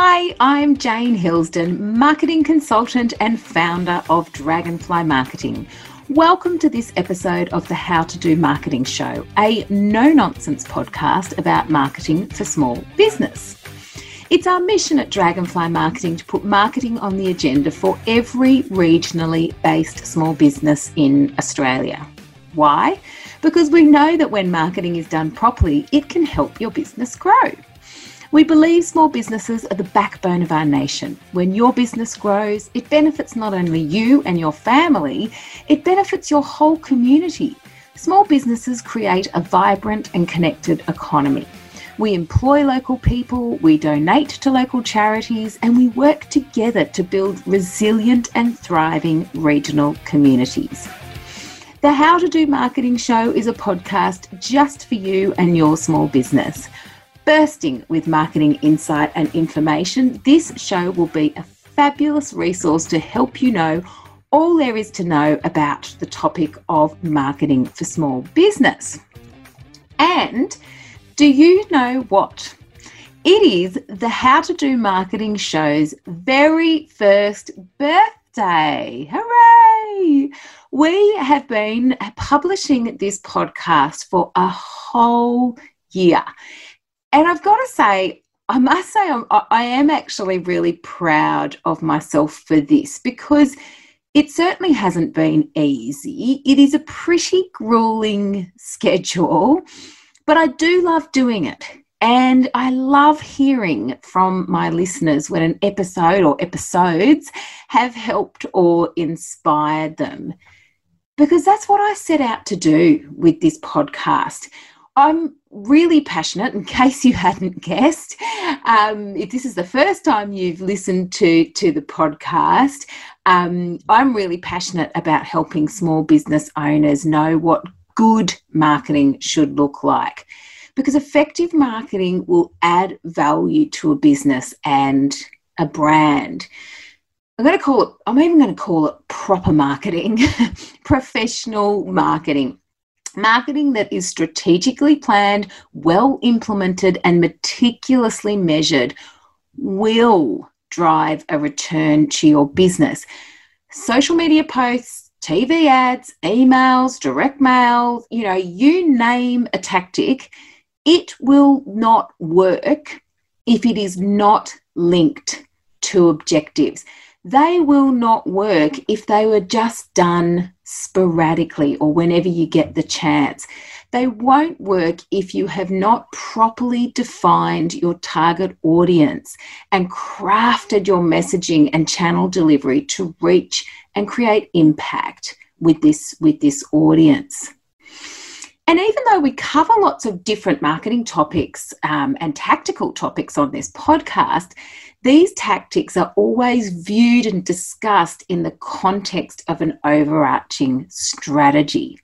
Hi, I'm Jane Hillsdon, marketing consultant and founder of Dragonfly Marketing. Welcome to this episode of the How to Do Marketing Show, a no nonsense podcast about marketing for small business. It's our mission at Dragonfly Marketing to put marketing on the agenda for every regionally based small business in Australia. Why? Because we know that when marketing is done properly, it can help your business grow. We believe small businesses are the backbone of our nation. When your business grows, it benefits not only you and your family, it benefits your whole community. Small businesses create a vibrant and connected economy. We employ local people, we donate to local charities, and we work together to build resilient and thriving regional communities. The How to Do Marketing Show is a podcast just for you and your small business bursting with marketing insight and information, this show will be a fabulous resource to help you know all there is to know about the topic of marketing for small business. And do you know what? It is the How to Do Marketing Show's very first birthday. Hooray! We have been publishing this podcast for a whole year. And I've got to say, I must say, I'm, I am actually really proud of myself for this because it certainly hasn't been easy. It is a pretty grueling schedule, but I do love doing it. And I love hearing from my listeners when an episode or episodes have helped or inspired them. Because that's what I set out to do with this podcast. I'm really passionate, in case you hadn't guessed. Um, if this is the first time you've listened to, to the podcast, um, I'm really passionate about helping small business owners know what good marketing should look like. Because effective marketing will add value to a business and a brand. I'm going to call it, I'm even going to call it proper marketing, professional marketing. Marketing that is strategically planned, well implemented, and meticulously measured will drive a return to your business. Social media posts, TV ads, emails, direct mail, you know, you name a tactic, it will not work if it is not linked to objectives. They will not work if they were just done sporadically or whenever you get the chance. They won't work if you have not properly defined your target audience and crafted your messaging and channel delivery to reach and create impact with this with this audience. And even though we cover lots of different marketing topics um, and tactical topics on this podcast, these tactics are always viewed and discussed in the context of an overarching strategy.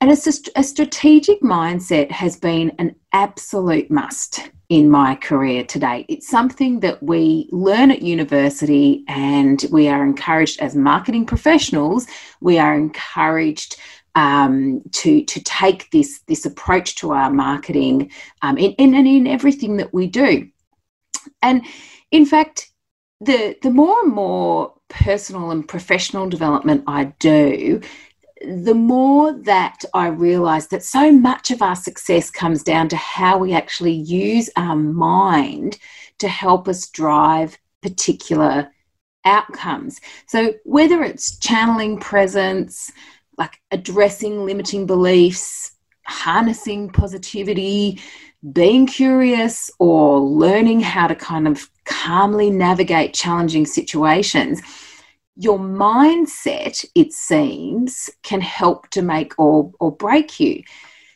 And a, a strategic mindset has been an absolute must in my career today. It's something that we learn at university and we are encouraged as marketing professionals, we are encouraged um, to to take this this approach to our marketing um, in, in, and in everything that we do. And in fact, the the more and more personal and professional development I do, the more that I realize that so much of our success comes down to how we actually use our mind to help us drive particular outcomes. So, whether it's channeling presence, like addressing limiting beliefs, harnessing positivity, being curious or learning how to kind of calmly navigate challenging situations, your mindset, it seems, can help to make or, or break you.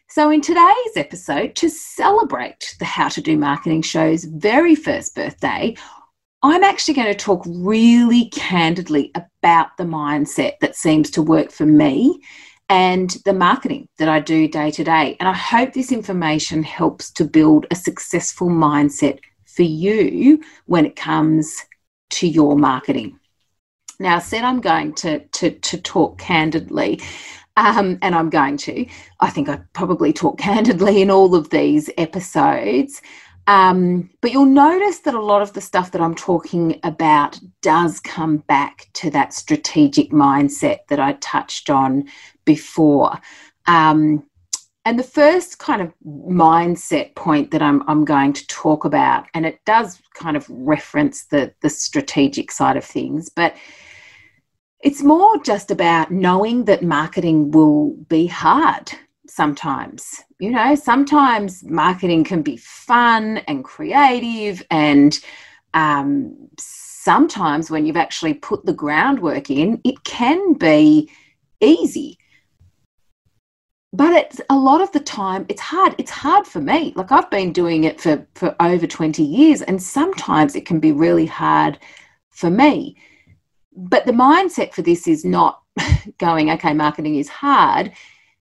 So, in today's episode, to celebrate the How to Do Marketing Show's very first birthday, I'm actually going to talk really candidly about the mindset that seems to work for me and the marketing that I do day to day. And I hope this information helps to build a successful mindset for you when it comes to your marketing. Now, I said I'm going to, to, to talk candidly, um, and I'm going to. I think I probably talk candidly in all of these episodes. Um, but you'll notice that a lot of the stuff that I'm talking about does come back to that strategic mindset that I touched on before. Um, and the first kind of mindset point that I'm, I'm going to talk about, and it does kind of reference the, the strategic side of things, but it's more just about knowing that marketing will be hard sometimes. You know, sometimes marketing can be fun and creative, and um, sometimes when you've actually put the groundwork in, it can be easy. But it's a lot of the time it's hard. It's hard for me. Like I've been doing it for, for over 20 years, and sometimes it can be really hard for me. But the mindset for this is not going, okay, marketing is hard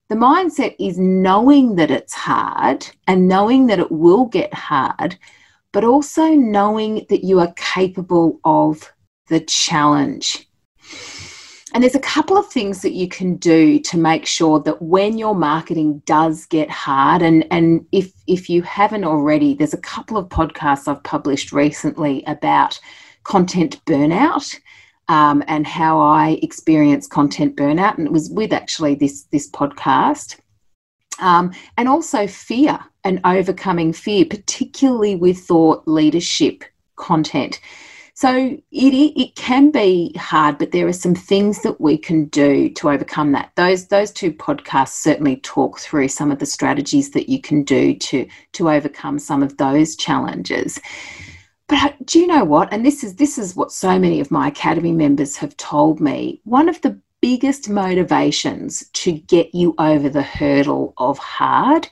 the mindset is knowing that it's hard and knowing that it will get hard, but also knowing that you are capable of the challenge. And there's a couple of things that you can do to make sure that when your marketing does get hard, and, and if, if you haven't already, there's a couple of podcasts I've published recently about content burnout um, and how I experienced content burnout, and it was with actually this this podcast, um, and also fear and overcoming fear, particularly with thought leadership content. So it, it can be hard, but there are some things that we can do to overcome that. Those those two podcasts certainly talk through some of the strategies that you can do to to overcome some of those challenges. But uh, do you know what? And this is this is what so many of my academy members have told me. One of the biggest motivations to get you over the hurdle of hard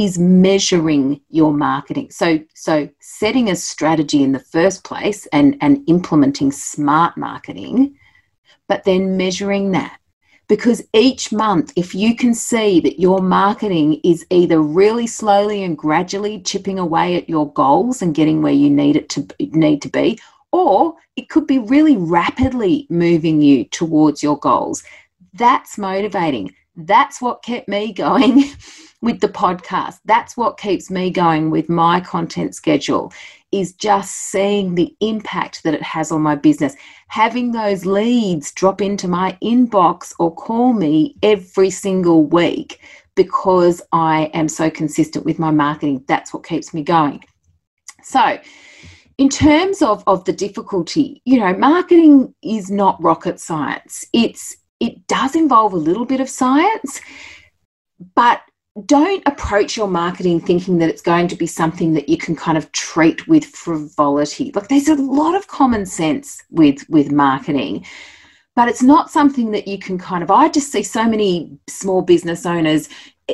is measuring your marketing. So so setting a strategy in the first place and and implementing smart marketing, but then measuring that because each month, if you can see that your marketing is either really slowly and gradually chipping away at your goals and getting where you need it to need to be, or it could be really rapidly moving you towards your goals. That's motivating. That's what kept me going with the podcast. That's what keeps me going with my content schedule is just seeing the impact that it has on my business. Having those leads drop into my inbox or call me every single week because I am so consistent with my marketing. That's what keeps me going. So, in terms of, of the difficulty, you know, marketing is not rocket science. It's it does involve a little bit of science, but don't approach your marketing thinking that it's going to be something that you can kind of treat with frivolity. Like there's a lot of common sense with with marketing, but it's not something that you can kind of I just see so many small business owners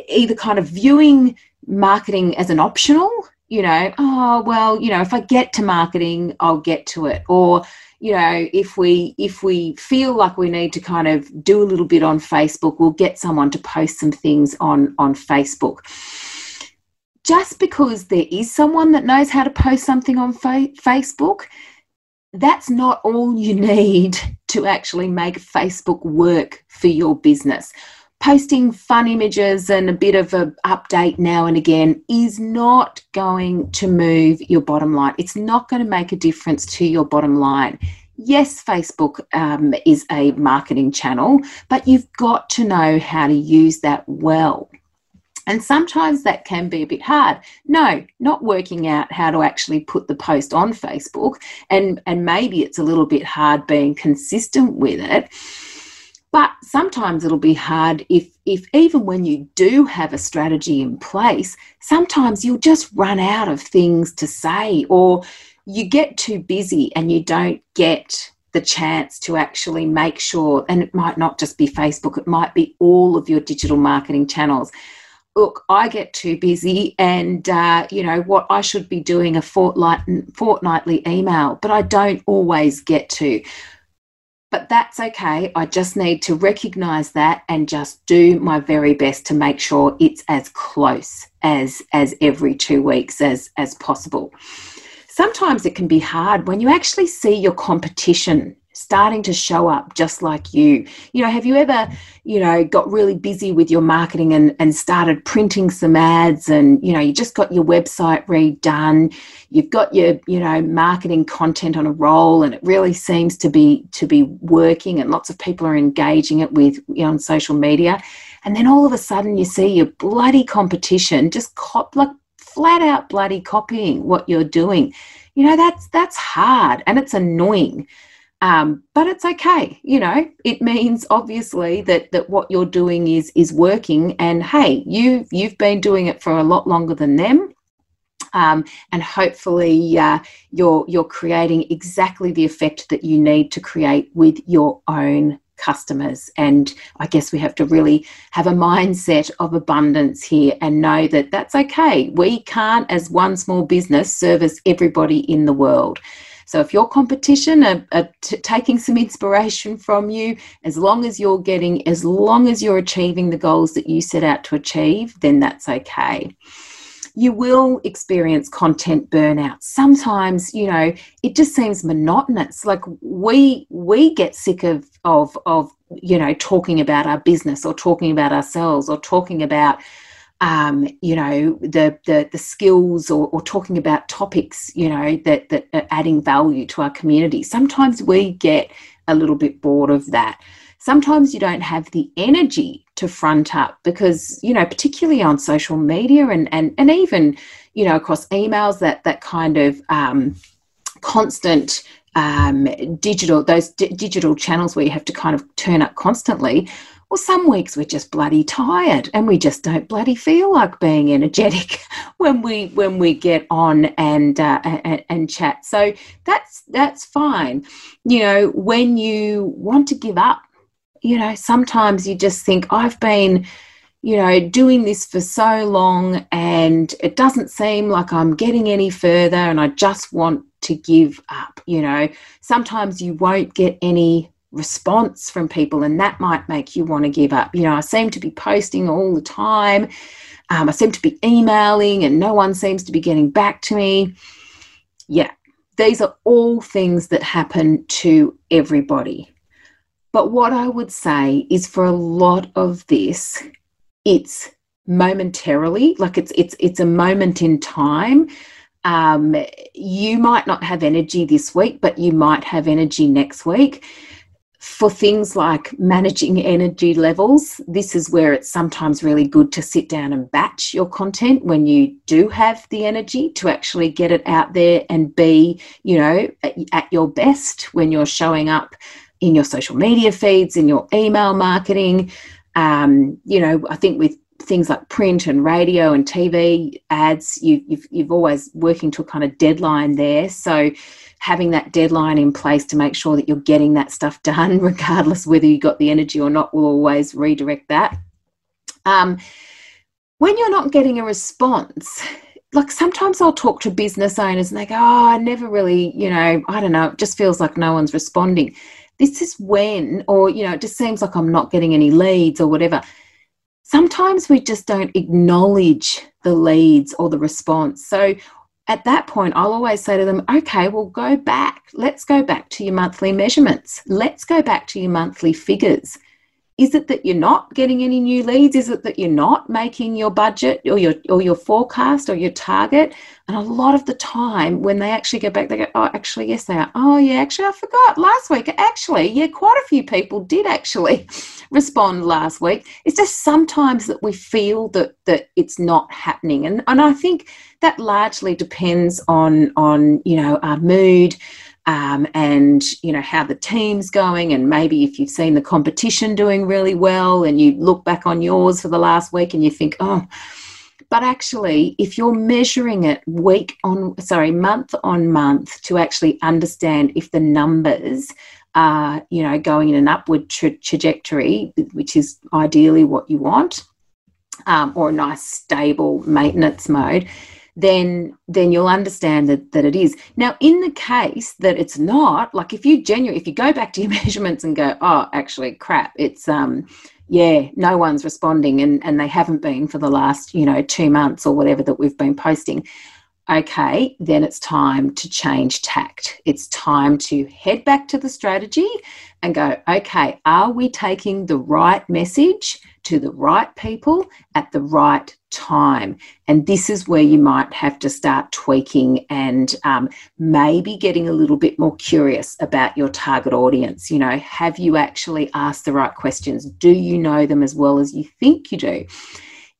either kind of viewing marketing as an optional, you know, oh well, you know, if I get to marketing, I'll get to it or you know if we if we feel like we need to kind of do a little bit on facebook we'll get someone to post some things on on facebook. Just because there is someone that knows how to post something on fa- facebook that's not all you need to actually make facebook work for your business posting fun images and a bit of an update now and again is not going to move your bottom line. It's not going to make a difference to your bottom line. Yes, Facebook um, is a marketing channel, but you've got to know how to use that well. And sometimes that can be a bit hard. No, not working out how to actually put the post on Facebook. And, and maybe it's a little bit hard being consistent with it but sometimes it'll be hard if, if even when you do have a strategy in place, sometimes you'll just run out of things to say or you get too busy and you don't get the chance to actually make sure, and it might not just be Facebook, it might be all of your digital marketing channels. Look, I get too busy, and uh, you know what I should be doing a fortnight, fortnightly email, but I don't always get to but that's okay. I just need to recognize that and just do my very best to make sure it's as close as as every 2 weeks as as possible. Sometimes it can be hard when you actually see your competition starting to show up just like you. You know, have you ever, you know, got really busy with your marketing and, and started printing some ads and, you know, you just got your website redone, you've got your, you know, marketing content on a roll and it really seems to be to be working and lots of people are engaging it with you know, on social media. And then all of a sudden you see your bloody competition just cop like flat out bloody copying what you're doing you know that's that's hard and it's annoying um, but it's okay you know it means obviously that that what you're doing is is working and hey you you've been doing it for a lot longer than them um, and hopefully uh, you're you're creating exactly the effect that you need to create with your own customers. And I guess we have to really have a mindset of abundance here and know that that's okay. We can't, as one small business, service everybody in the world. So if your competition are, are t- taking some inspiration from you, as long as you're getting, as long as you're achieving the goals that you set out to achieve, then that's okay. You will experience content burnout. Sometimes you know it just seems monotonous. Like we we get sick of of of you know talking about our business or talking about ourselves or talking about um, you know the the, the skills or, or talking about topics you know that that are adding value to our community. Sometimes we get a little bit bored of that. Sometimes you don't have the energy to front up because you know particularly on social media and and, and even you know across emails that that kind of um, constant um, digital those d- digital channels where you have to kind of turn up constantly well some weeks we're just bloody tired and we just don't bloody feel like being energetic when we when we get on and uh, and, and chat so that's that's fine you know when you want to give up you know, sometimes you just think, I've been, you know, doing this for so long and it doesn't seem like I'm getting any further and I just want to give up. You know, sometimes you won't get any response from people and that might make you want to give up. You know, I seem to be posting all the time. Um, I seem to be emailing and no one seems to be getting back to me. Yeah, these are all things that happen to everybody. But what I would say is for a lot of this, it's momentarily, like it's it's it's a moment in time. Um, you might not have energy this week, but you might have energy next week. For things like managing energy levels, this is where it's sometimes really good to sit down and batch your content when you do have the energy to actually get it out there and be, you know, at, your best when you're showing up in your social media feeds, in your email marketing. Um, you know, I think with things like print and radio and TV ads, you, you've, you've always working to a kind of deadline there. So having that deadline in place to make sure that you're getting that stuff done, regardless whether you got the energy or not, will always redirect that. Um, when you're not getting a response, like sometimes I'll talk to business owners and they go, Oh, I never really, you know, I don't know, it just feels like no one's responding this is when, or, you know, it just seems like I'm not getting any leads or whatever. Sometimes we just don't acknowledge the leads or the response. So at that point, I'll always say to them, okay, well, go back. Let's go back to your monthly measurements. Let's go back to your monthly figures. Is it that you're not getting any new leads? Is it that you're not making your budget or your or your forecast or your target? And a lot of the time, when they actually go back, they go, "Oh, actually, yes, they are. Oh, yeah, actually, I forgot last week. Actually, yeah, quite a few people did actually respond last week. It's just sometimes that we feel that that it's not happening, and and I think that largely depends on on you know our mood um, and you know how the team's going and maybe if you've seen the competition doing really well and you look back on yours for the last week and you think oh but actually if you're measuring it week on sorry month on month to actually understand if the numbers are you know going in an upward tra- trajectory which is ideally what you want um, or a nice stable maintenance mode then then you'll understand that that it is. Now, in the case that it's not, like if you genuinely, if you go back to your measurements and go, oh, actually, crap, it's um, yeah, no one's responding, and and they haven't been for the last you know two months or whatever that we've been posting. okay, then it's time to change tact. It's time to head back to the strategy and go, okay, are we taking the right message to the right people at the right time? And this is where you might have to start tweaking and um, maybe getting a little bit more curious about your target audience. You know, have you actually asked the right questions? Do you know them as well as you think you do?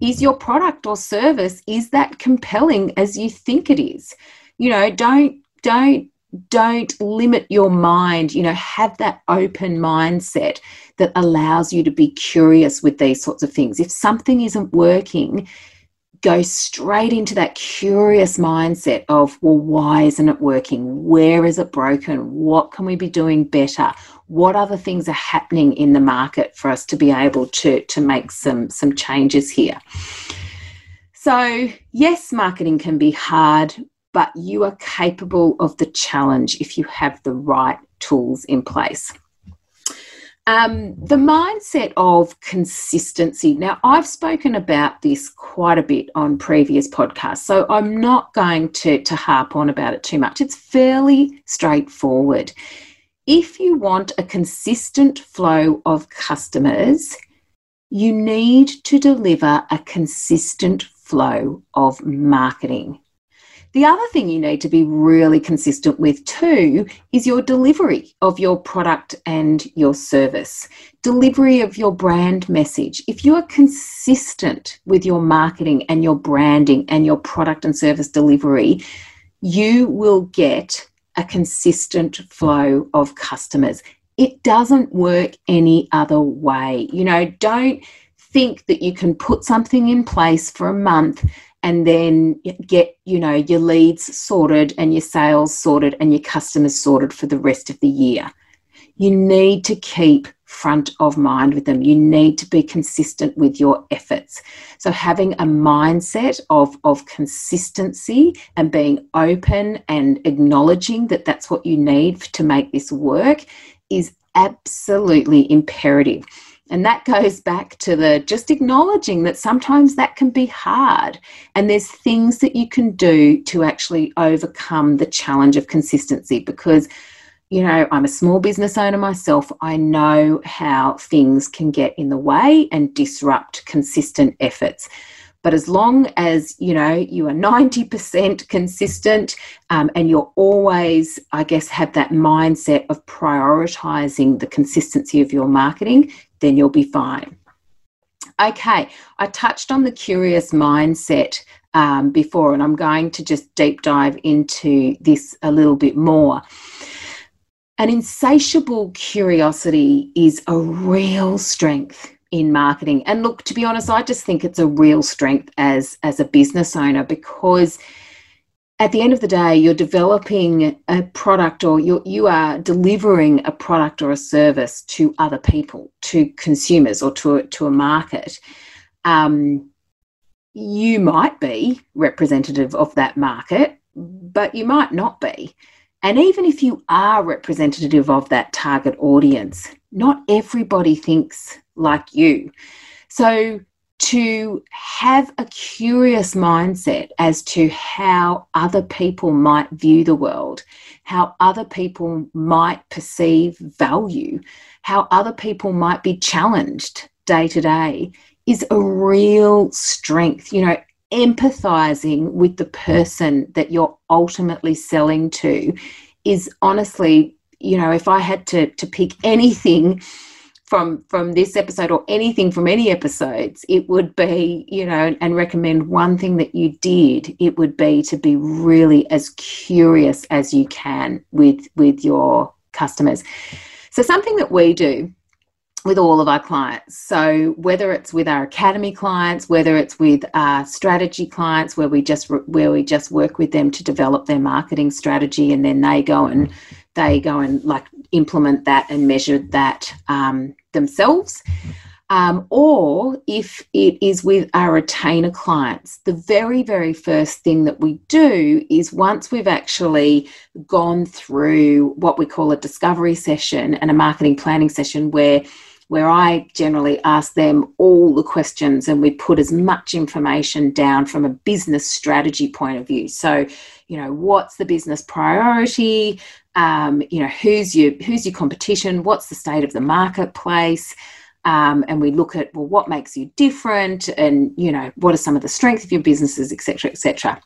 is your product or service is that compelling as you think it is you know don't don't don't limit your mind you know have that open mindset that allows you to be curious with these sorts of things. If something isn't working go straight into that curious mindset of well why isn't it working? Where is it broken? What can we be doing better? What other things are happening in the market for us to be able to to make some some changes here? So yes marketing can be hard but you are capable of the challenge if you have the right tools in place um, the mindset of consistency. Now, I've spoken about this quite a bit on previous podcasts, so I'm not going to, to harp on about it too much. It's fairly straightforward if you want a consistent flow of customers, you need to deliver a consistent flow of marketing. The other thing you need to be really consistent with too is your delivery of your product and your service, delivery of your brand message. If you are consistent with your marketing and your branding and your product and service delivery, you will get a consistent flow of customers. It doesn't work any other way. You know, don't think that you can put something in place for a month and then get, you know, your leads sorted and your sales sorted and your customers sorted for the rest of the year. You need to keep front of mind with them. You need to be consistent with your efforts. So, having a mindset of, of consistency and being open and acknowledging that that's what you need to make this work is absolutely imperative. And that goes back to the just acknowledging that sometimes that can be hard. And there's things that you can do to actually overcome the challenge of consistency because you know, I'm a small business owner myself. I know how things can get in the way and disrupt consistent efforts. But as long as, you know, you are 90% consistent um, and you're always, I guess, have that mindset of prioritizing the consistency of your marketing, then you'll be fine. Okay, I touched on the curious mindset um, before, and I'm going to just deep dive into this a little bit more. An insatiable curiosity is a real strength in marketing. And look, to be honest, I just think it's a real strength as as a business owner because at the end of the day, you're developing a product or you you are delivering a product or a service to other people, to consumers or to, to a market. Um, you might be representative of that market, but you might not be. And even if you are representative of that target audience, not everybody thinks like you. So, to have a curious mindset as to how other people might view the world, how other people might perceive value, how other people might be challenged day to day is a real strength. You know, empathizing with the person that you're ultimately selling to is honestly, you know, if I had to to pick anything from from this episode or anything from any episodes, it would be, you know, and recommend one thing that you did, it would be to be really as curious as you can with with your customers. So something that we do with all of our clients. So whether it's with our academy clients, whether it's with our strategy clients, where we just where we just work with them to develop their marketing strategy, and then they go and they go and like implement that and measure that um, themselves. Um, or if it is with our retainer clients, the very, very first thing that we do is once we've actually gone through what we call a discovery session and a marketing planning session where where I generally ask them all the questions and we put as much information down from a business strategy point of view. So, you know, what's the business priority? Um, you know, who's your who's your competition? What's the state of the marketplace? Um, and we look at well, what makes you different, and you know, what are some of the strengths of your businesses, etc., etc.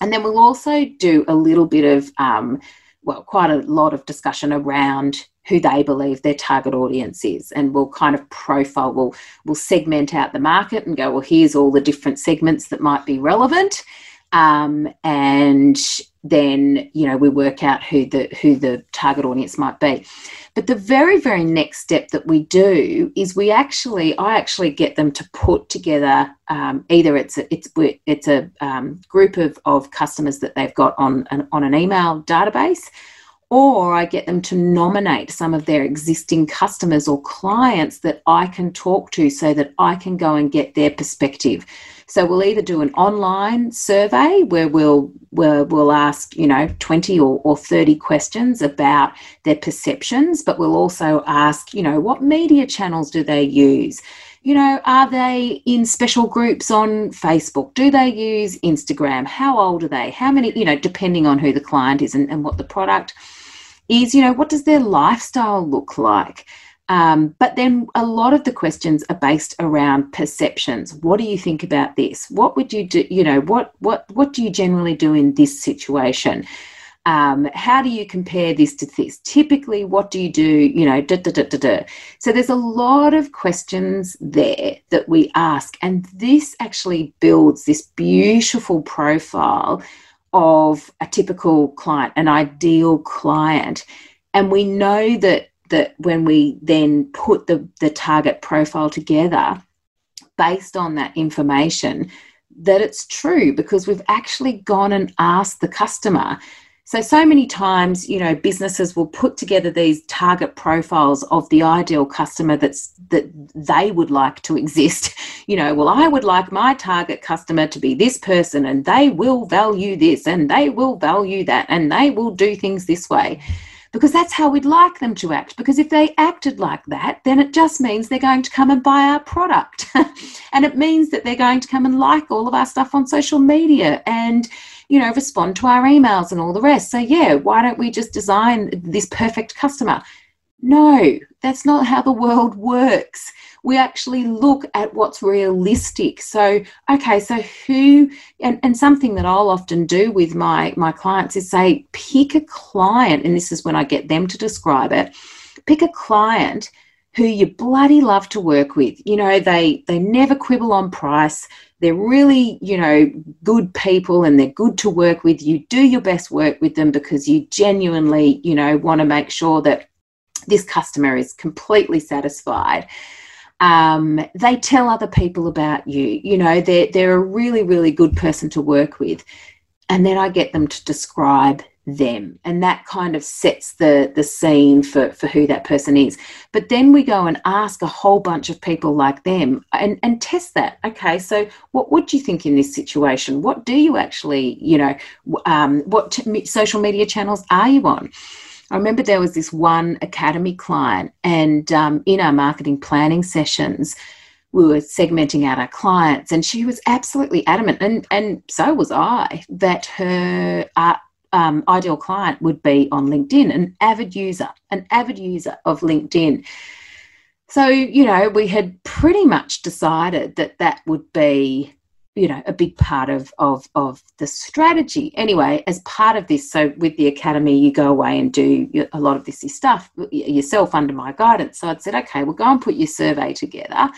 And then we'll also do a little bit of um, well, quite a lot of discussion around who they believe their target audience is and we'll kind of profile we'll we'll segment out the market and go well here's all the different segments that might be relevant um, and then you know we work out who the who the target audience might be but the very very next step that we do is we actually i actually get them to put together um, either it's a, it's it's a um, group of, of customers that they've got on an, on an email database or I get them to nominate some of their existing customers or clients that I can talk to so that I can go and get their perspective. So we'll either do an online survey where we'll where we'll ask, you know, 20 or, or 30 questions about their perceptions, but we'll also ask, you know, what media channels do they use? You know, are they in special groups on Facebook? Do they use Instagram? How old are they? How many, you know, depending on who the client is and, and what the product is, you know, what does their lifestyle look like? Um, but then a lot of the questions are based around perceptions. What do you think about this? What would you do? You know, what what what do you generally do in this situation? Um, how do you compare this to this? Typically, what do you do? You know, da, da, da, da, da. So there's a lot of questions there that we ask, and this actually builds this beautiful profile of a typical client, an ideal client. And we know that that when we then put the, the target profile together based on that information, that it's true because we've actually gone and asked the customer so, so many times, you know, businesses will put together these target profiles of the ideal customer that's that they would like to exist. You know, well, I would like my target customer to be this person, and they will value this, and they will value that, and they will do things this way. Because that's how we'd like them to act. Because if they acted like that, then it just means they're going to come and buy our product. and it means that they're going to come and like all of our stuff on social media and you know, respond to our emails and all the rest. So, yeah, why don't we just design this perfect customer? No, that's not how the world works. We actually look at what's realistic. So, okay, so who, and, and something that I'll often do with my, my clients is say, pick a client, and this is when I get them to describe it, pick a client who you bloody love to work with. You know, they they never quibble on price they're really, you know, good people and they're good to work with. You do your best work with them because you genuinely, you know, want to make sure that this customer is completely satisfied. Um, they tell other people about you. You know, they're, they're a really, really good person to work with. And then I get them to describe them and that kind of sets the the scene for for who that person is but then we go and ask a whole bunch of people like them and and test that okay so what would you think in this situation what do you actually you know um, what t- social media channels are you on I remember there was this one academy client, and um, in our marketing planning sessions, we were segmenting out our clients, and she was absolutely adamant, and and so was I, that her art um, ideal client would be on LinkedIn, an avid user, an avid user of LinkedIn. So, you know, we had pretty much decided that that would be, you know, a big part of, of, of the strategy. Anyway, as part of this, so with the academy, you go away and do a lot of this stuff yourself under my guidance. So I'd said, okay, we'll go and put your survey together.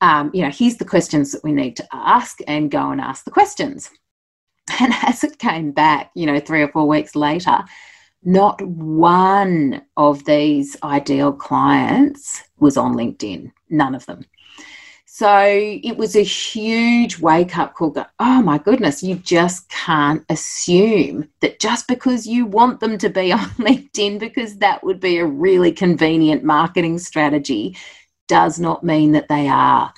Um, you know, here's the questions that we need to ask and go and ask the questions. And as it came back, you know, three or four weeks later, not one of these ideal clients was on LinkedIn, none of them. So it was a huge wake up call. Go, oh my goodness, you just can't assume that just because you want them to be on LinkedIn, because that would be a really convenient marketing strategy, does not mean that they are.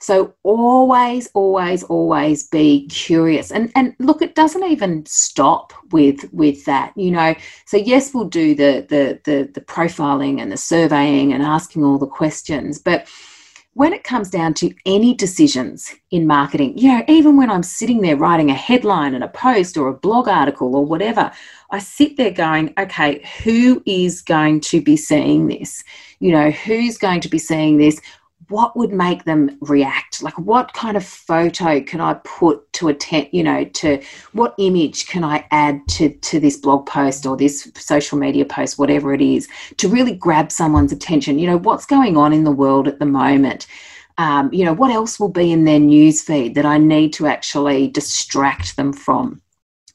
So always, always, always be curious. And and look, it doesn't even stop with with that, you know. So yes, we'll do the the the, the profiling and the surveying and asking all the questions, but when it comes down to any decisions in marketing, you know, even when I'm sitting there writing a headline and a post or a blog article or whatever, I sit there going, okay, who is going to be seeing this? You know, who's going to be seeing this? What would make them react? Like what kind of photo can i put to attend you know to what image can i add to to this blog post or this social media post whatever it is to really grab someone's attention? You know what's going on in the world at the moment? Um, you know what else will be in their news feed that i need to actually distract them from?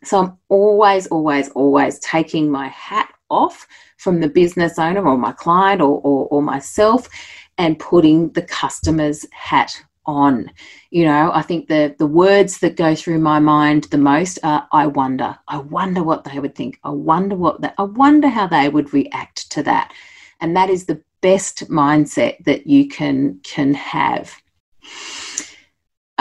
So i'm always always always taking my hat off from the business owner or my client or, or, or myself and putting the customer's hat on. You know, I think the the words that go through my mind the most are I wonder. I wonder what they would think. I wonder what that I wonder how they would react to that. And that is the best mindset that you can can have.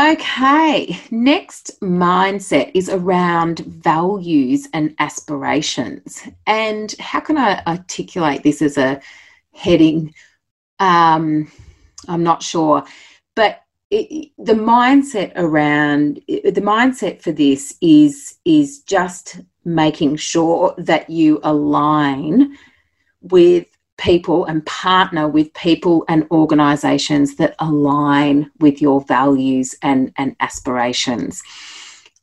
Okay, next mindset is around values and aspirations. And how can I articulate this as a heading um, I'm not sure, but it, the mindset around the mindset for this is is just making sure that you align with people and partner with people and organizations that align with your values and, and aspirations.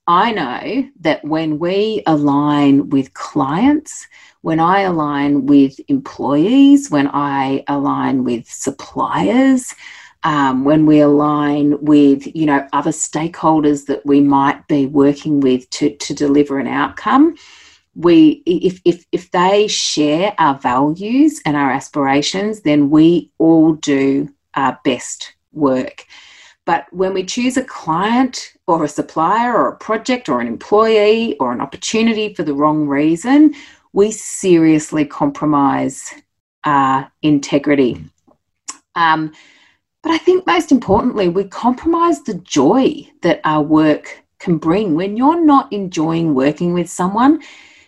I know that when we align with clients, when I align with employees, when I align with suppliers, um, when we align with you know other stakeholders that we might be working with to, to deliver an outcome we if, if if they share our values and our aspirations then we all do our best work but when we choose a client or a supplier or a project or an employee or an opportunity for the wrong reason we seriously compromise our integrity. Um, but I think most importantly, we compromise the joy that our work can bring. When you're not enjoying working with someone,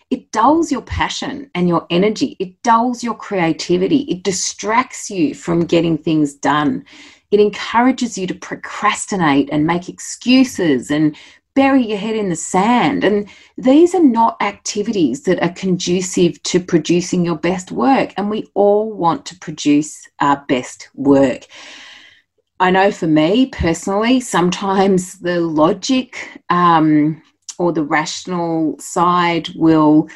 it dulls your passion and your energy. It dulls your creativity. It distracts you from getting things done. It encourages you to procrastinate and make excuses and bury your head in the sand. And these are not activities that are conducive to producing your best work. And we all want to produce our best work. I know for me personally, sometimes the logic um, or the rational side will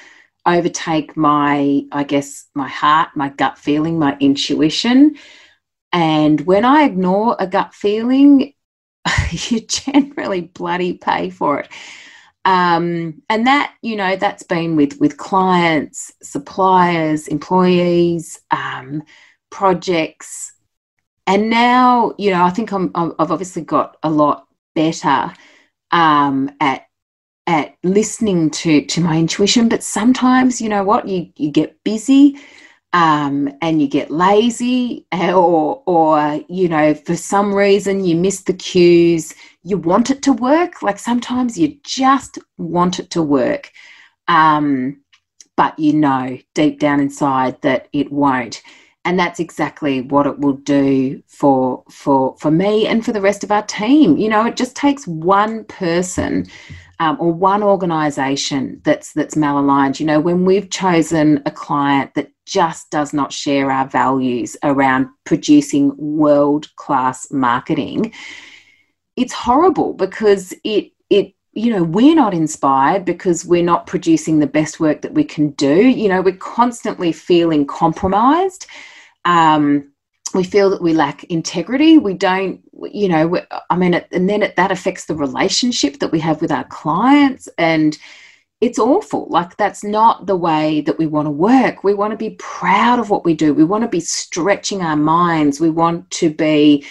overtake my, I guess, my heart, my gut feeling, my intuition. And when I ignore a gut feeling, you generally bloody pay for it. Um, and that you know that's been with with clients, suppliers, employees, um, projects, and now you know I think I'm I've obviously got a lot better um, at at listening to to my intuition. But sometimes you know what you you get busy um, and you get lazy or or you know for some reason you miss the cues you want it to work. Like sometimes you just want it to work um, but you know deep down inside that it won't. And that's exactly what it will do for for for me and for the rest of our team. You know it just takes one person um, or one organization that's that's malaligned. You know when we've chosen a client that just does not share our values around producing world class marketing it's horrible because it it you know we're not inspired because we're not producing the best work that we can do. You know we're constantly feeling compromised. Um, we feel that we lack integrity. We don't you know i mean and then it, that affects the relationship that we have with our clients and it's awful. Like that's not the way that we want to work. We want to be proud of what we do. We want to be stretching our minds. We want to be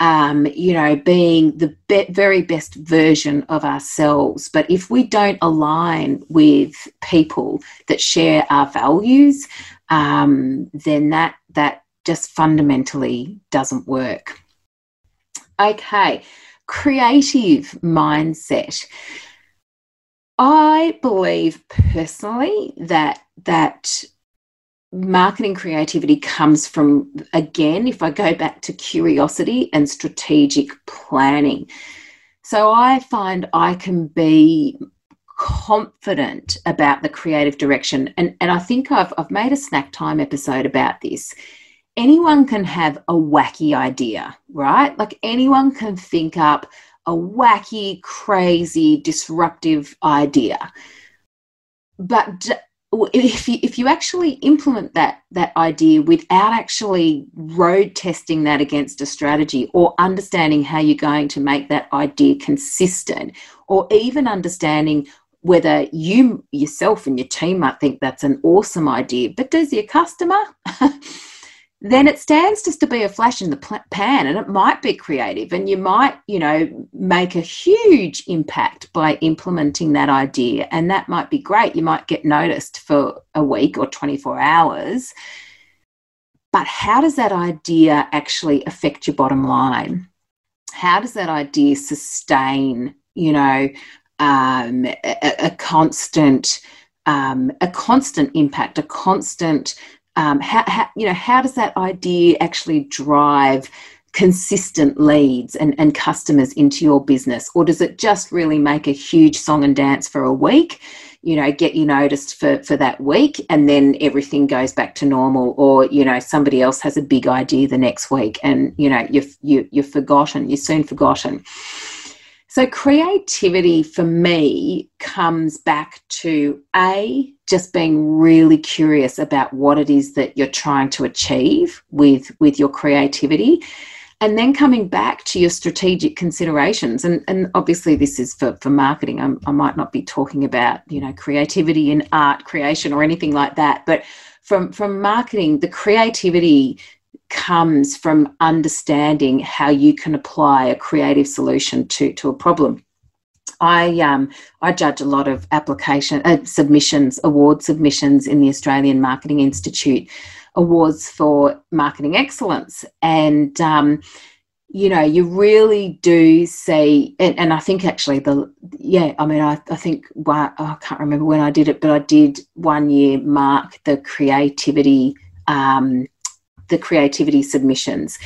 um, you know being the be- very best version of ourselves. But if we don't align with people that share our values um, then that that just fundamentally doesn't work. Okay, creative mindset. I believe personally that that marketing creativity comes from again if I go back to curiosity and strategic planning. So I find I can be confident about the creative direction and and I think I've I've made a snack time episode about this anyone can have a wacky idea, right? Like anyone can think up a wacky, crazy, disruptive idea. But if you, if you actually implement that that idea without actually road testing that against a strategy or understanding how you're going to make that idea consistent or even understanding whether you yourself and your team might think that's an awesome idea but does your customer then it stands just to be a flash in the pan and it might be creative and you might you know make a huge impact by implementing that idea and that might be great. You might get noticed for a week or 24 hours. But how does that idea actually affect your bottom line? How does that idea sustain you know um, a, a, constant um, a constant impact a constant um, how, how, you know how does that idea actually drive consistent leads and, and customers into your business? Or does it just really make a huge song and dance for a week you know get you noticed for for that week and then everything goes back to normal? Or you know somebody else has a big idea the next week and you know you've you, you're forgotten you're soon forgotten. So, creativity for me comes back to A, just being really curious about what it is that you're trying to achieve with, with your creativity. And then coming back to your strategic considerations, and, and obviously this is for, for marketing. I'm, I might not be talking about you know creativity in art creation or anything like that, but from from marketing, the creativity comes from understanding how you can apply a creative solution to, to a problem. I um, I judge a lot of application uh, submissions, award submissions in the Australian Marketing Institute awards for marketing excellence, and um, you know you really do see, and, and, I think actually the yeah, I mean I I think well, I can't remember when I did it, but I did one year mark the creativity. Um, the creativity submissions.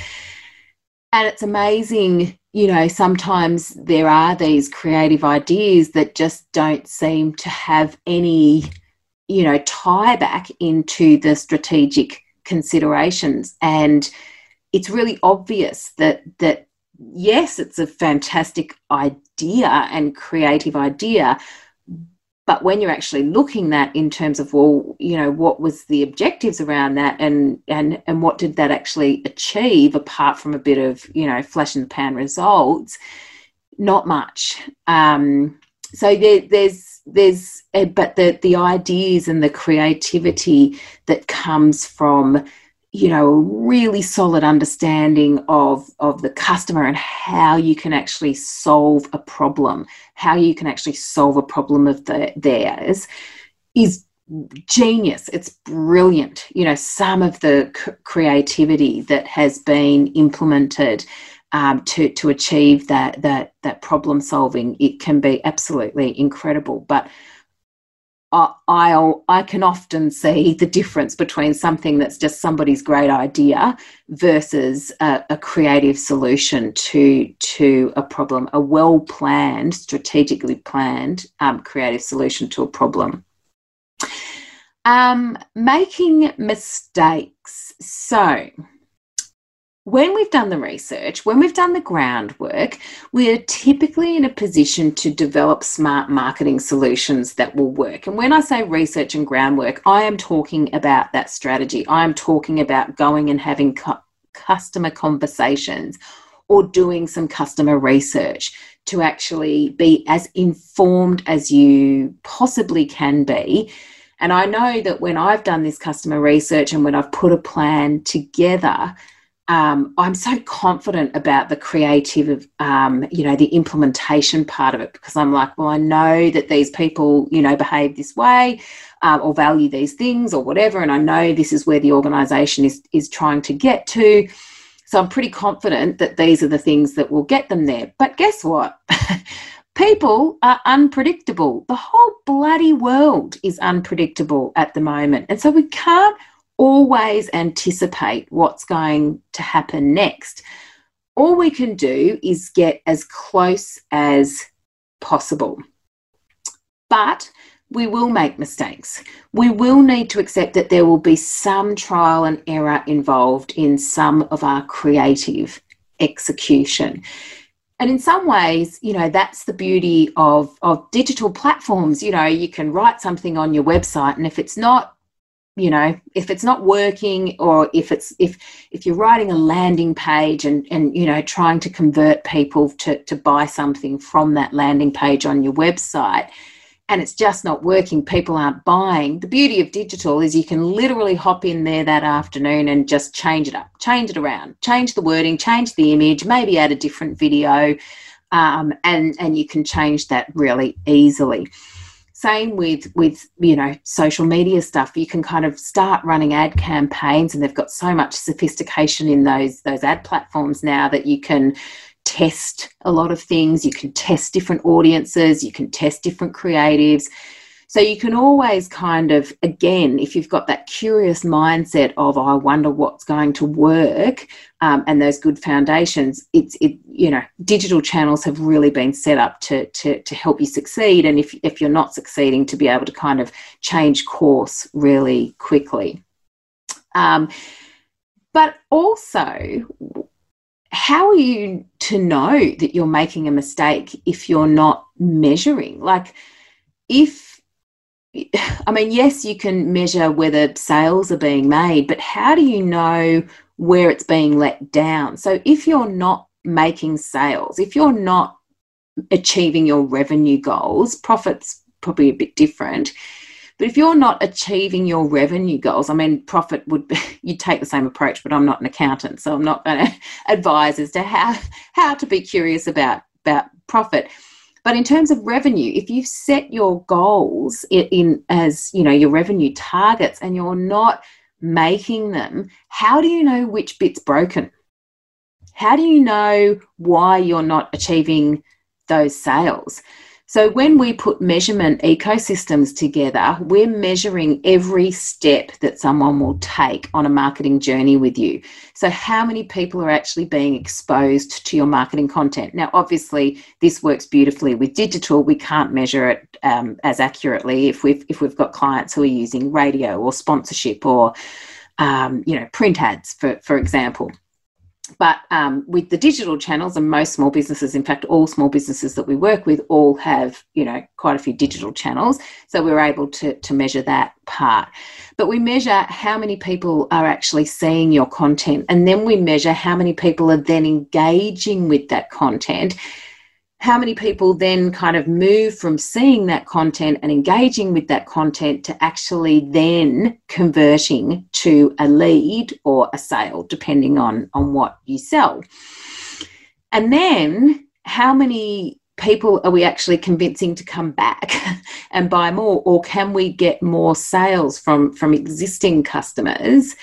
And it's amazing, you know, sometimes there are these creative ideas that just don't seem to have any, you know, tie back into the strategic considerations. And it's really obvious that that yes, it's a fantastic idea and creative idea, but when you're actually looking at in terms of well you know what was the objectives around that and and and what did that actually achieve apart from a bit of you know flash in the pan results? Not much. Um, so there, there's there's eh, but the the ideas and the creativity that comes from you know a really solid understanding of of the customer and how you can actually solve a problem. How you can actually solve a problem of the, theirs is genius. It's brilliant. You know some of the c- creativity that has been implemented um, to to achieve that that that problem solving it can be absolutely incredible. But I, I can often see the difference between something that's just somebody's great idea versus a, a creative solution to to a problem, a well planned, strategically planned um, creative solution to a problem. Um, making mistakes. So, when we've done the research, when we've done the groundwork, we're typically in a position to develop smart marketing solutions that will work. And when I say research and groundwork, I am talking about that strategy. I am talking about going and having cu- customer conversations or doing some customer research to actually be as informed as you possibly can be. And I know that when I've done this customer research and when I've put a plan together, um, I'm so confident about the creative, um, you know, the implementation part of it because I'm like, well, I know that these people, you know, behave this way um, or value these things or whatever, and I know this is where the organisation is is trying to get to. So I'm pretty confident that these are the things that will get them there. But guess what? People are unpredictable. The whole bloody world is unpredictable at the moment. And so we can't always anticipate what's going to happen next. All we can do is get as close as possible. But we will make mistakes. We will need to accept that there will be some trial and error involved in some of our creative execution. And in some ways, you know, that's the beauty of, of digital platforms. You know, you can write something on your website, and if it's not you know if it's not working or if it's if if you're writing a landing page and and you know trying to convert people to to buy something from that landing page on your website and it's just not working people aren't buying. The beauty of digital is you can literally hop in there that afternoon and just change it up change it around change the wording change the image maybe add a different video um, and and you can change that really easily same with with you know social media stuff. You can kind of start running ad campaigns and they've got so much sophistication in those those ad platforms now that you can test a lot of things. You can test different audiences. You can test different creatives so you can always kind of, again, if you've got that curious mindset of, oh, I wonder what's going to work, um, and those good foundations, it's it, you know, digital channels have really been set up to to to help you succeed. And if if you're not succeeding, to be able to kind of change course really quickly. Um, but also, how are you to know that you're making a mistake if you're not measuring? Like, if I mean, yes, you can measure whether sales are being made, but how do you know where it's being let down? So if you're not making sales, if you're not achieving your revenue goals, profits probably a bit different. But if you're not achieving your revenue goals, I mean, profit would be, you'd take the same approach, but I'm not an accountant, so I'm not going to advise as to how, how to be curious about, about profit. But in terms of revenue, if you've set your goals in, in as you know your revenue targets and you're not making them, how do you know which bit's broken? How do you know why you're not achieving those sales? So, when we put measurement ecosystems together, we're measuring every step that someone will take on a marketing journey with you. So, how many people are actually being exposed to your marketing content? Now, obviously, this works beautifully with digital. We can't measure it um, as accurately if we've if we've got clients who are using radio or sponsorship or um, you know print ads, for for example but um, with the digital channels and most small businesses in fact all small businesses that we work with all have you know quite a few digital channels. So we're able to, to measure that part. But we measure how many people are actually seeing your content. And then we measure how many people are then engaging with that content how many people then kind of move from seeing that content and engaging with that content to actually then converting to a lead or a sale, depending on, on what you sell. And then how many people are we actually convincing to come back and buy more? Or can we get more sales from from existing customers?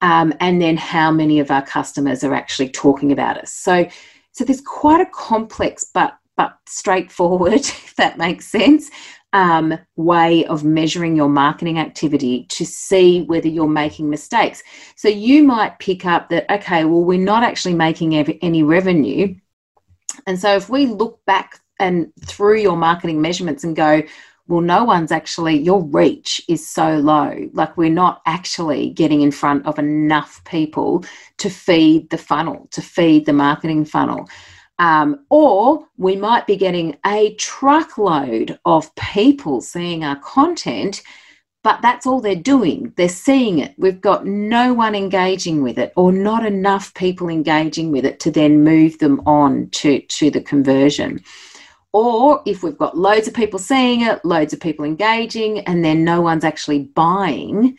Um, and then how many of our customers are actually talking about us? So so there's quite a complex but but straightforward, if that makes sense, um, way of measuring your marketing activity to see whether you're making mistakes. So you might pick up that, okay, well, we're not actually making any revenue. And so if we look back and through your marketing measurements and go, well, no one's actually, your reach is so low. Like, we're not actually getting in front of enough people to feed the funnel, to feed the marketing funnel. Um, or we might be getting a truckload of people seeing our content, but that's all they're doing. They're seeing it. We've got no one engaging with it, or not enough people engaging with it to then move them on to, to the conversion. Or if we've got loads of people seeing it, loads of people engaging, and then no one's actually buying,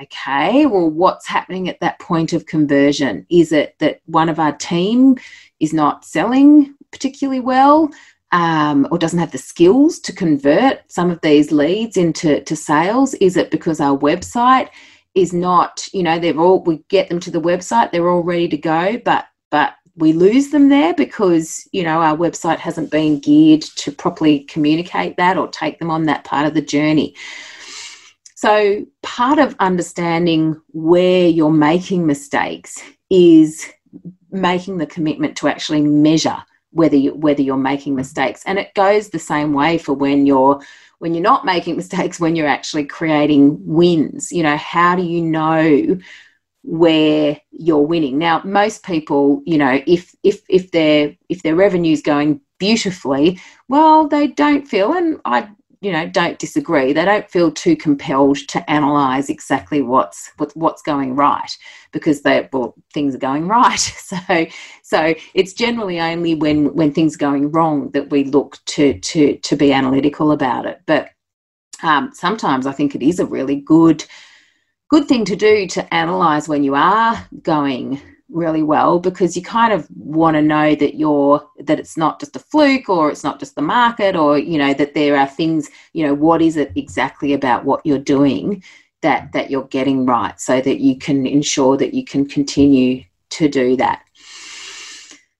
okay, well, what's happening at that point of conversion? Is it that one of our team is not selling particularly well um, or doesn't have the skills to convert some of these leads into to sales? Is it because our website is not you know they're all we get them to the website they're all ready to go but but we lose them there because you know our website hasn't been geared to properly communicate that or take them on that part of the journey so part of understanding where you're making mistakes is making the commitment to actually measure whether you whether you're making mistakes. And it goes the same way for when you're when you're not making mistakes when you're actually creating wins. You know how do you know where you're winning? Now most people you know if if if their if their revenue's going beautifully well they don't feel and i you know don't disagree. They don't feel too compelled to analyze exactly what's what, what's going right because they well things are going right. So so it's generally only when when things are going wrong that we look to to to be analytical about it. But um, sometimes i think it is a really good good thing to do to analyze when you are going really well because you kind of want to know that you're that it's not just a fluke or it's not just the market or you know that there are things you know what is it exactly about what you're doing that that you're getting right so that you can ensure that you can continue to do that.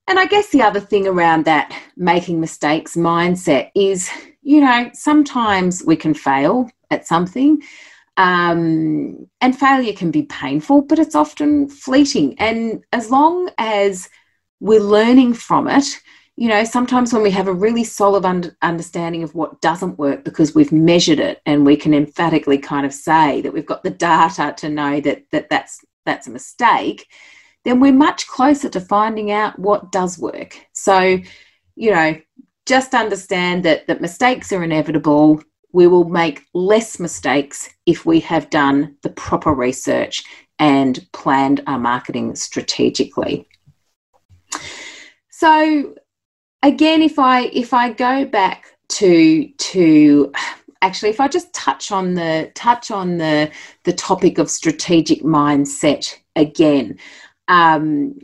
And i guess the other thing around that making mistakes mindset is you know sometimes we can fail at something um, and failure can be painful, but it's often fleeting. And as long as we're learning from it, you know, sometimes when we have a really solid un- understanding of what doesn't work because we've measured it and we can emphatically kind of say that we've got the data to know that, that that's, that's a mistake, then we're much closer to finding out what does work. So, you know, just understand that, that mistakes are inevitable we will make less mistakes if we have done the proper research and planned our marketing strategically. So again if I if I go back to to actually if I just touch on the touch on the the topic of strategic mindset again um,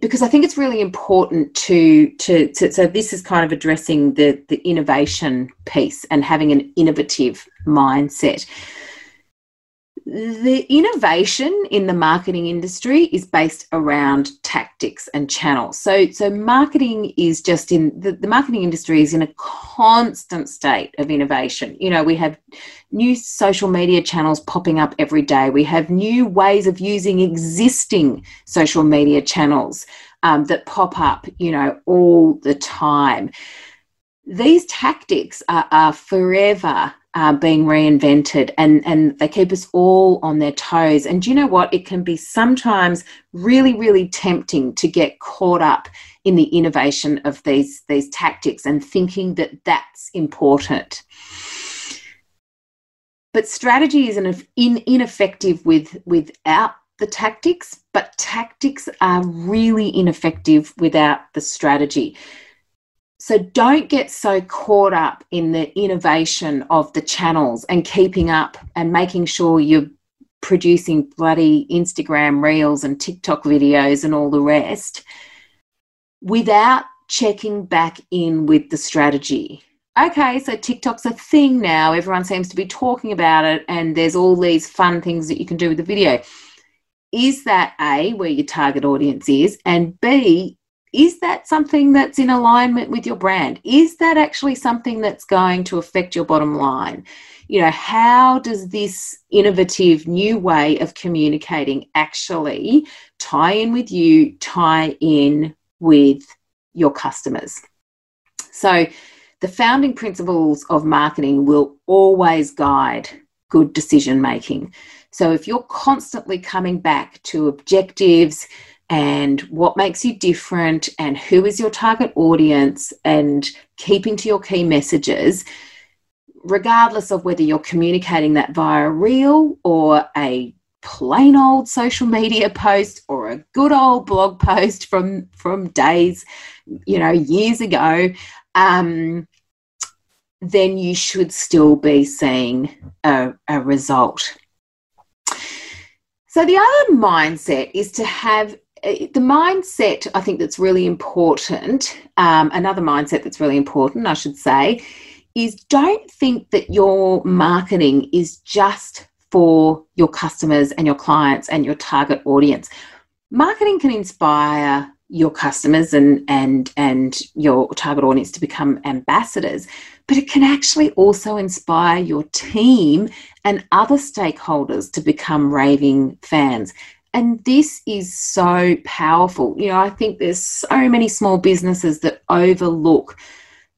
because I think it's really important to, to, to so this is kind of addressing the the innovation piece and having an innovative mindset the innovation in the marketing industry is based around tactics and channels. So, so marketing is just in the, the marketing industry is in a constant state of innovation. You know, we have new social media channels popping up every day. We have new ways of using existing social media channels um, that pop up, you know, all the time. These tactics are, are forever uh, being reinvented and, and they keep us all on their toes. And do you know what? It can be sometimes really, really tempting to get caught up in the innovation of these, these tactics and thinking that that's important. But strategy is in, ineffective with, without the tactics, but tactics are really ineffective without the strategy. So don't get so caught up in the innovation of the channels and keeping up and making sure you're producing bloody Instagram reels and TikTok videos and all the rest without checking back in with the strategy. Okay, so TikTok's a thing now. Everyone seems to be talking about it, and there's all these fun things that you can do with the video. Is that A, where your target audience is? And B, is that something that's in alignment with your brand? Is that actually something that's going to affect your bottom line? You know, how does this innovative new way of communicating actually tie in with you, tie in with your customers? So, the founding principles of marketing will always guide good decision making. So, if you're constantly coming back to objectives, and what makes you different and who is your target audience and keeping to your key messages regardless of whether you're communicating that via reel or a plain old social media post or a good old blog post from from days you know years ago um, then you should still be seeing a, a result. So the other mindset is to have the mindset I think that's really important, um, another mindset that's really important, I should say, is don't think that your marketing is just for your customers and your clients and your target audience. Marketing can inspire your customers and and and your target audience to become ambassadors but it can actually also inspire your team and other stakeholders to become raving fans and this is so powerful. You know i think there's so many small businesses that overlook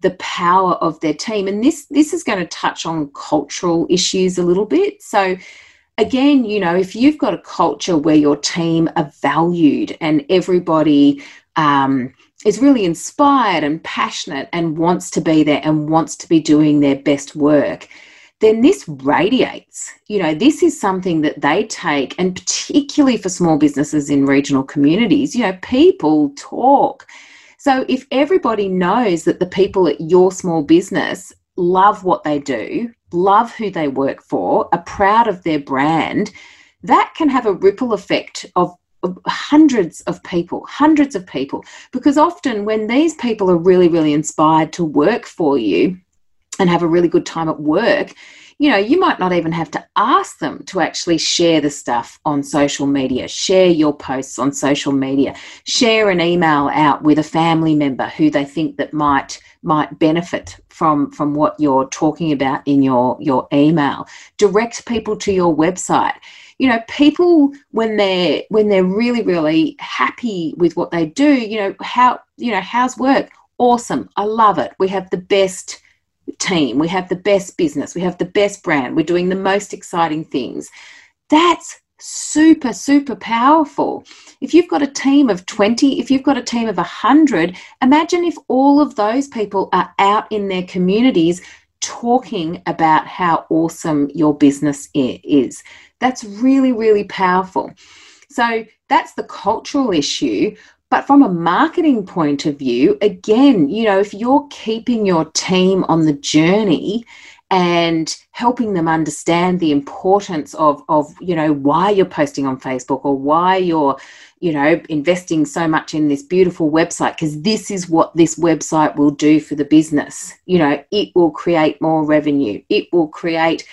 the power of their team. And this this is going to touch on cultural issues a little bit. So again, you know, if you've got a culture where your team are valued and everybody um, is really inspired and passionate and wants to be there and wants to be doing their best work, then this radiates. You know, this is something that they take, and particularly for small businesses in regional communities, you know, people talk. So if everybody knows that the people at your small business love what they do, love who they work for, are proud of their brand, that can have a ripple effect of, hundreds of people, hundreds of people. Because often when these people are really, really inspired to work for you and have a really good time at work, you know, you might not even have to ask them to actually share the stuff on social media, share your posts on social media, share an email out with a family member who they think that might might benefit from from what you're talking about in your your email. Direct people to your website. You know people when they're when they're really really happy with what they do you know how you know how's work? Awesome. I love it. We have the best team we have the best business we have the best brand we're doing the most exciting things that's super, super powerful. If you've got a team of 20, if you've got a team of 100, imagine if all of those people are out in their communities talking about how awesome your business is. That's really, really powerful. So that's the cultural issue. But from a marketing point of view, again, you know, if you're keeping your team on the journey and helping them understand the importance of of you know why you're posting on Facebook or why you're you know investing so much in this beautiful website because this is what this website will do for the business. You know it will create more revenue. It will create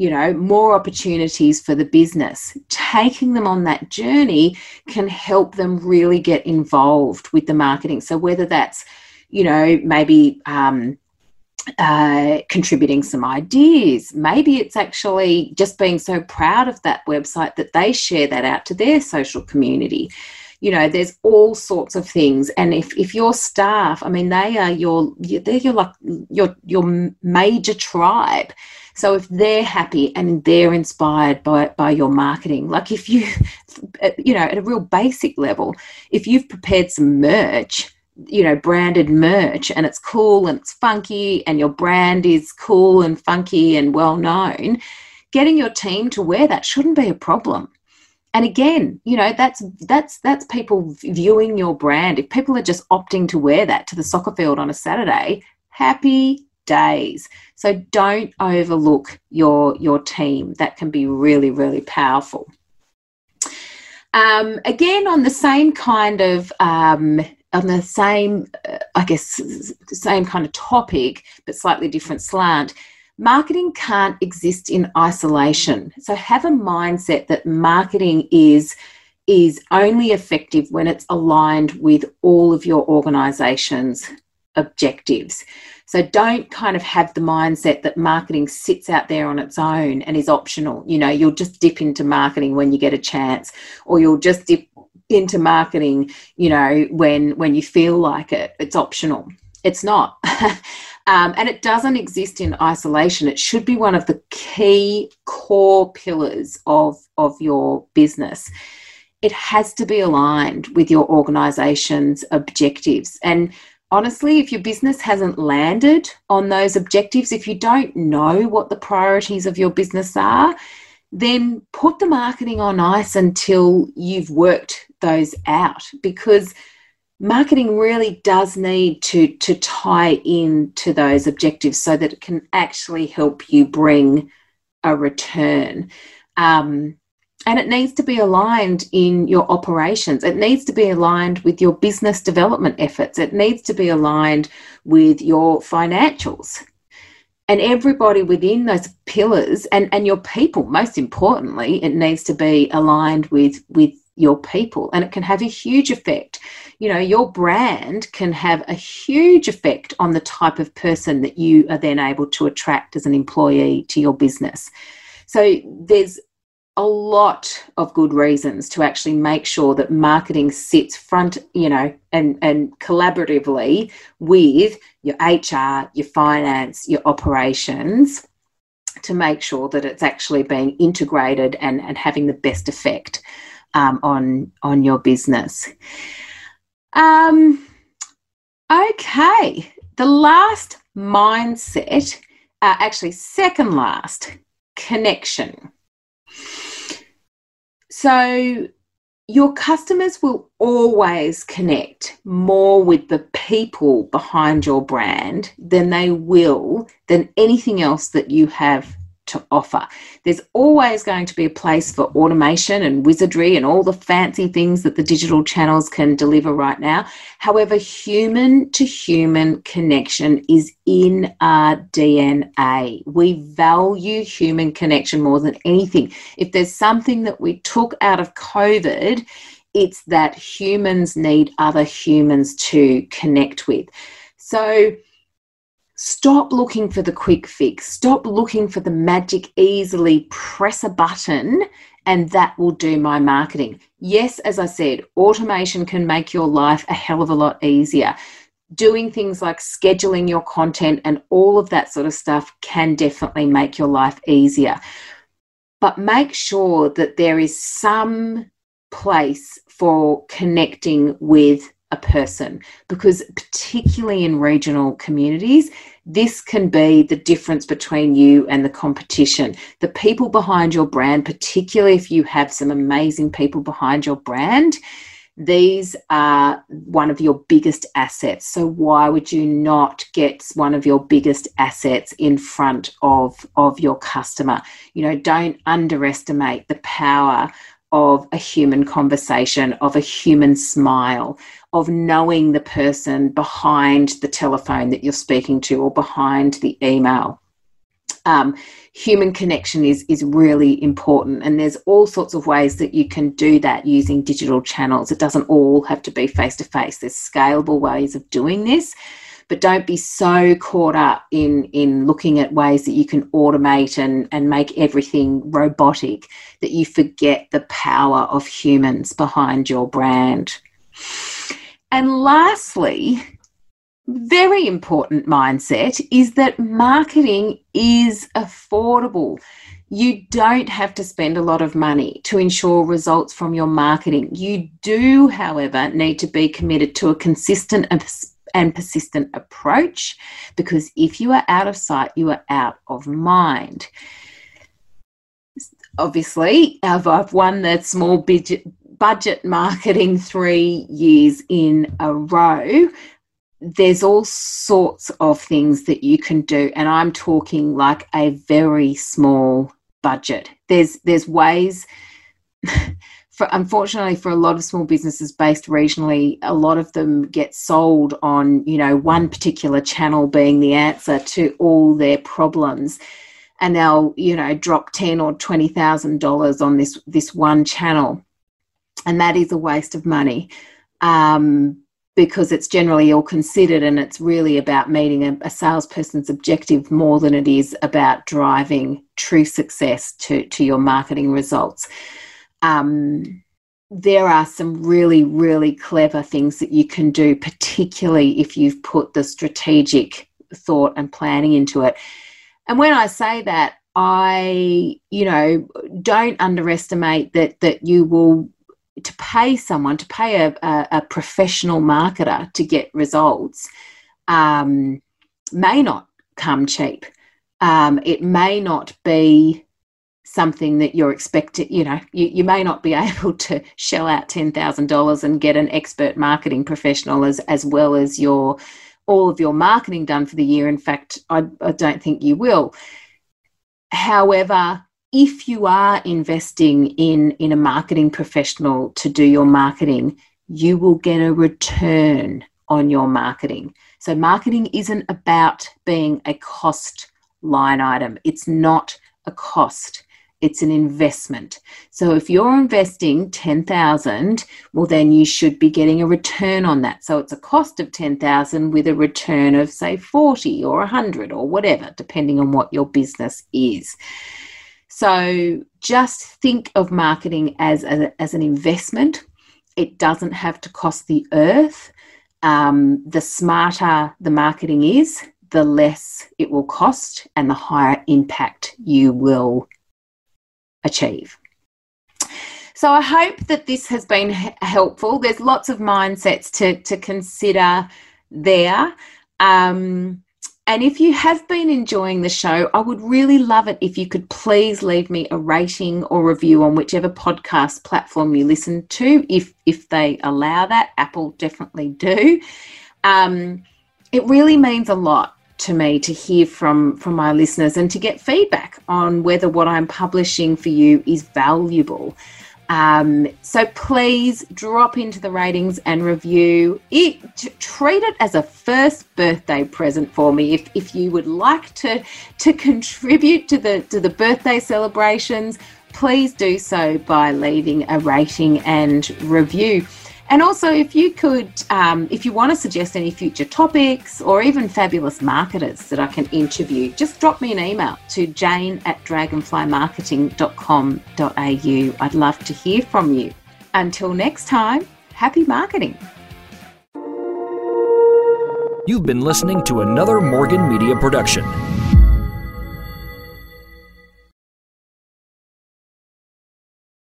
you know more opportunities for the business taking them on that journey can help them really get involved with the marketing so whether that's you know maybe um, uh, contributing some ideas. Maybe it's actually just being so proud of that website that they share that out to their social community. You know, there's all sorts of things, and if, if your staff, I mean, they are your they're your like your your major tribe. So if they're happy and they're inspired by by your marketing, like if you, you know, at a real basic level, if you've prepared some merch you know branded merch and it's cool and it's funky and your brand is cool and funky and well known getting your team to wear that shouldn't be a problem. And again you know that's that's that's people viewing your brand. If people are just opting to wear that to the soccer field on a saturday happy days so don't overlook your your team that can be really really powerful um, again on the same kind of um, on the same, uh, I guess, same kind of topic, but slightly different slant. Marketing can't exist in isolation. So have a mindset that marketing is is only effective when it's aligned with all of your organization's objectives. So don't kind of have the mindset that marketing sits out there on its own and is optional. You know, you'll just dip into marketing when you get a chance, or you'll just dip into marketing you know when when you feel like it. It's optional. It's not. Um, and it doesn't exist in isolation. It should be one of the key core pillars of of your business. It has to be aligned with your organization's objectives. And honestly if your business hasn't landed on those objectives if you don't know what the priorities of your business are then put the marketing on ice until you've worked those out because marketing really does need to to tie in to those objectives so that it can actually help you bring a return. Um, and it needs to be aligned in your operations. It needs to be aligned with your business development efforts. It needs to be aligned with your financials. And everybody within those pillars and, and your people, most importantly, it needs to be aligned with with your people. And it can have a huge effect. You know your brand can have a huge effect on the type of person that you are then able to attract as an employee to your business. So there's a lot of good reasons to actually make sure that marketing sits front you know and and collaboratively with your hr your finance your operations to make sure that it's actually being integrated and, and having the best effect um, on on your business. Um, okay, the last mindset, uh, actually second last, connection. So your customers will always connect more with the people behind your brand than they will than anything else that you have to offer. There's always going to be a place for automation and wizardry and all the fancy things that the digital channels can deliver right now. However, human to human connection is in our DNA. We value human connection more than anything. If there's something that we took out of COVID, it's that humans need other humans to connect with. So, Stop looking for the quick fix. Stop looking for the magic, easily press a button and that will do my marketing. Yes, as I said, automation can make your life a hell of a lot easier. Doing things like scheduling your content and all of that sort of stuff can definitely make your life easier. But make sure that there is some place for connecting with a person because, particularly in regional communities, this can be the difference between you and the competition. The people behind your brand, particularly if you have some amazing people behind your brand, these are one of your biggest assets. So, why would you not get one of your biggest assets in front of, of your customer? You know, don't underestimate the power of a human conversation, of a human smile, of knowing the person behind the telephone that you're speaking to or behind the email. Um, human connection is is really important and there's all sorts of ways that you can do that using digital channels. It doesn't all have to be face to face there's scalable ways of doing this but don't be so caught up in in looking at ways that you can automate and and make everything robotic that you forget the power of humans behind your brand and lastly very important mindset is that marketing is affordable you don't have to spend a lot of money to ensure results from your marketing. You do, however, need to be committed to a consistent and persistent approach because if you are out of sight, you are out of mind. Obviously, I've, I've won the small budget, budget marketing three years in a row. There's all sorts of things that you can do, and I'm talking like a very small budget. There's there's ways for unfortunately for a lot of small businesses based regionally a lot of them get sold on you know one particular channel being the answer to all their problems and they'll you know drop 10 or 20 thousand dollars on this this one channel and that is a waste of money um, because it's generally all considered and it's really about meeting a, a, salesperson's objective more than it is about driving true success to, to your marketing results um, there are some really, really clever things that you can do, particularly if you've put the strategic thought and planning into it. And when I say that, I, you know, don't underestimate that that you will to pay someone to pay a, a, a professional marketer to get results um, may not come cheap. Um, it may not be something that you're expecting, you know, you, you may not be able to shell out $10,000 and get an expert marketing professional as, as well as your all of your marketing done for the year. In fact, I, I don't think you will. However, if you are investing in, in a marketing professional to do your marketing, you will get a return on your marketing. So, marketing isn't about being a cost line item. It's not a cost it's an investment. So if you're investing 10,000, well then you should be getting a return on that. So it's a cost of 10,000 with a return of say 40 or 100 or whatever depending on what your business is. So just think of marketing as a, as an investment. It doesn't have to cost the earth. Um, the smarter the marketing is, the less it will cost and the higher impact you will achieve. So I hope that this has been helpful. There's lots of mindsets to, to consider there. Um, and if you have been enjoying the show, I would really love it if you could please leave me a rating or review on whichever podcast platform you listen to, if if they allow that. Apple definitely do. Um, it really means a lot to me to hear from from my listeners and to get feedback on whether what I'm publishing for you is valuable. Um, so please drop into the ratings and review it. Treat it as a first birthday present for me. If, if you would like to to contribute to the to the birthday celebrations, please do so by leaving a rating and review. And also, if you could, um, if you want to suggest any future topics or even fabulous marketers that I can interview, just drop me an email to jane at dragonflymarketing.com.au. I'd love to hear from you. Until next time, happy marketing. You've been listening to another Morgan Media production.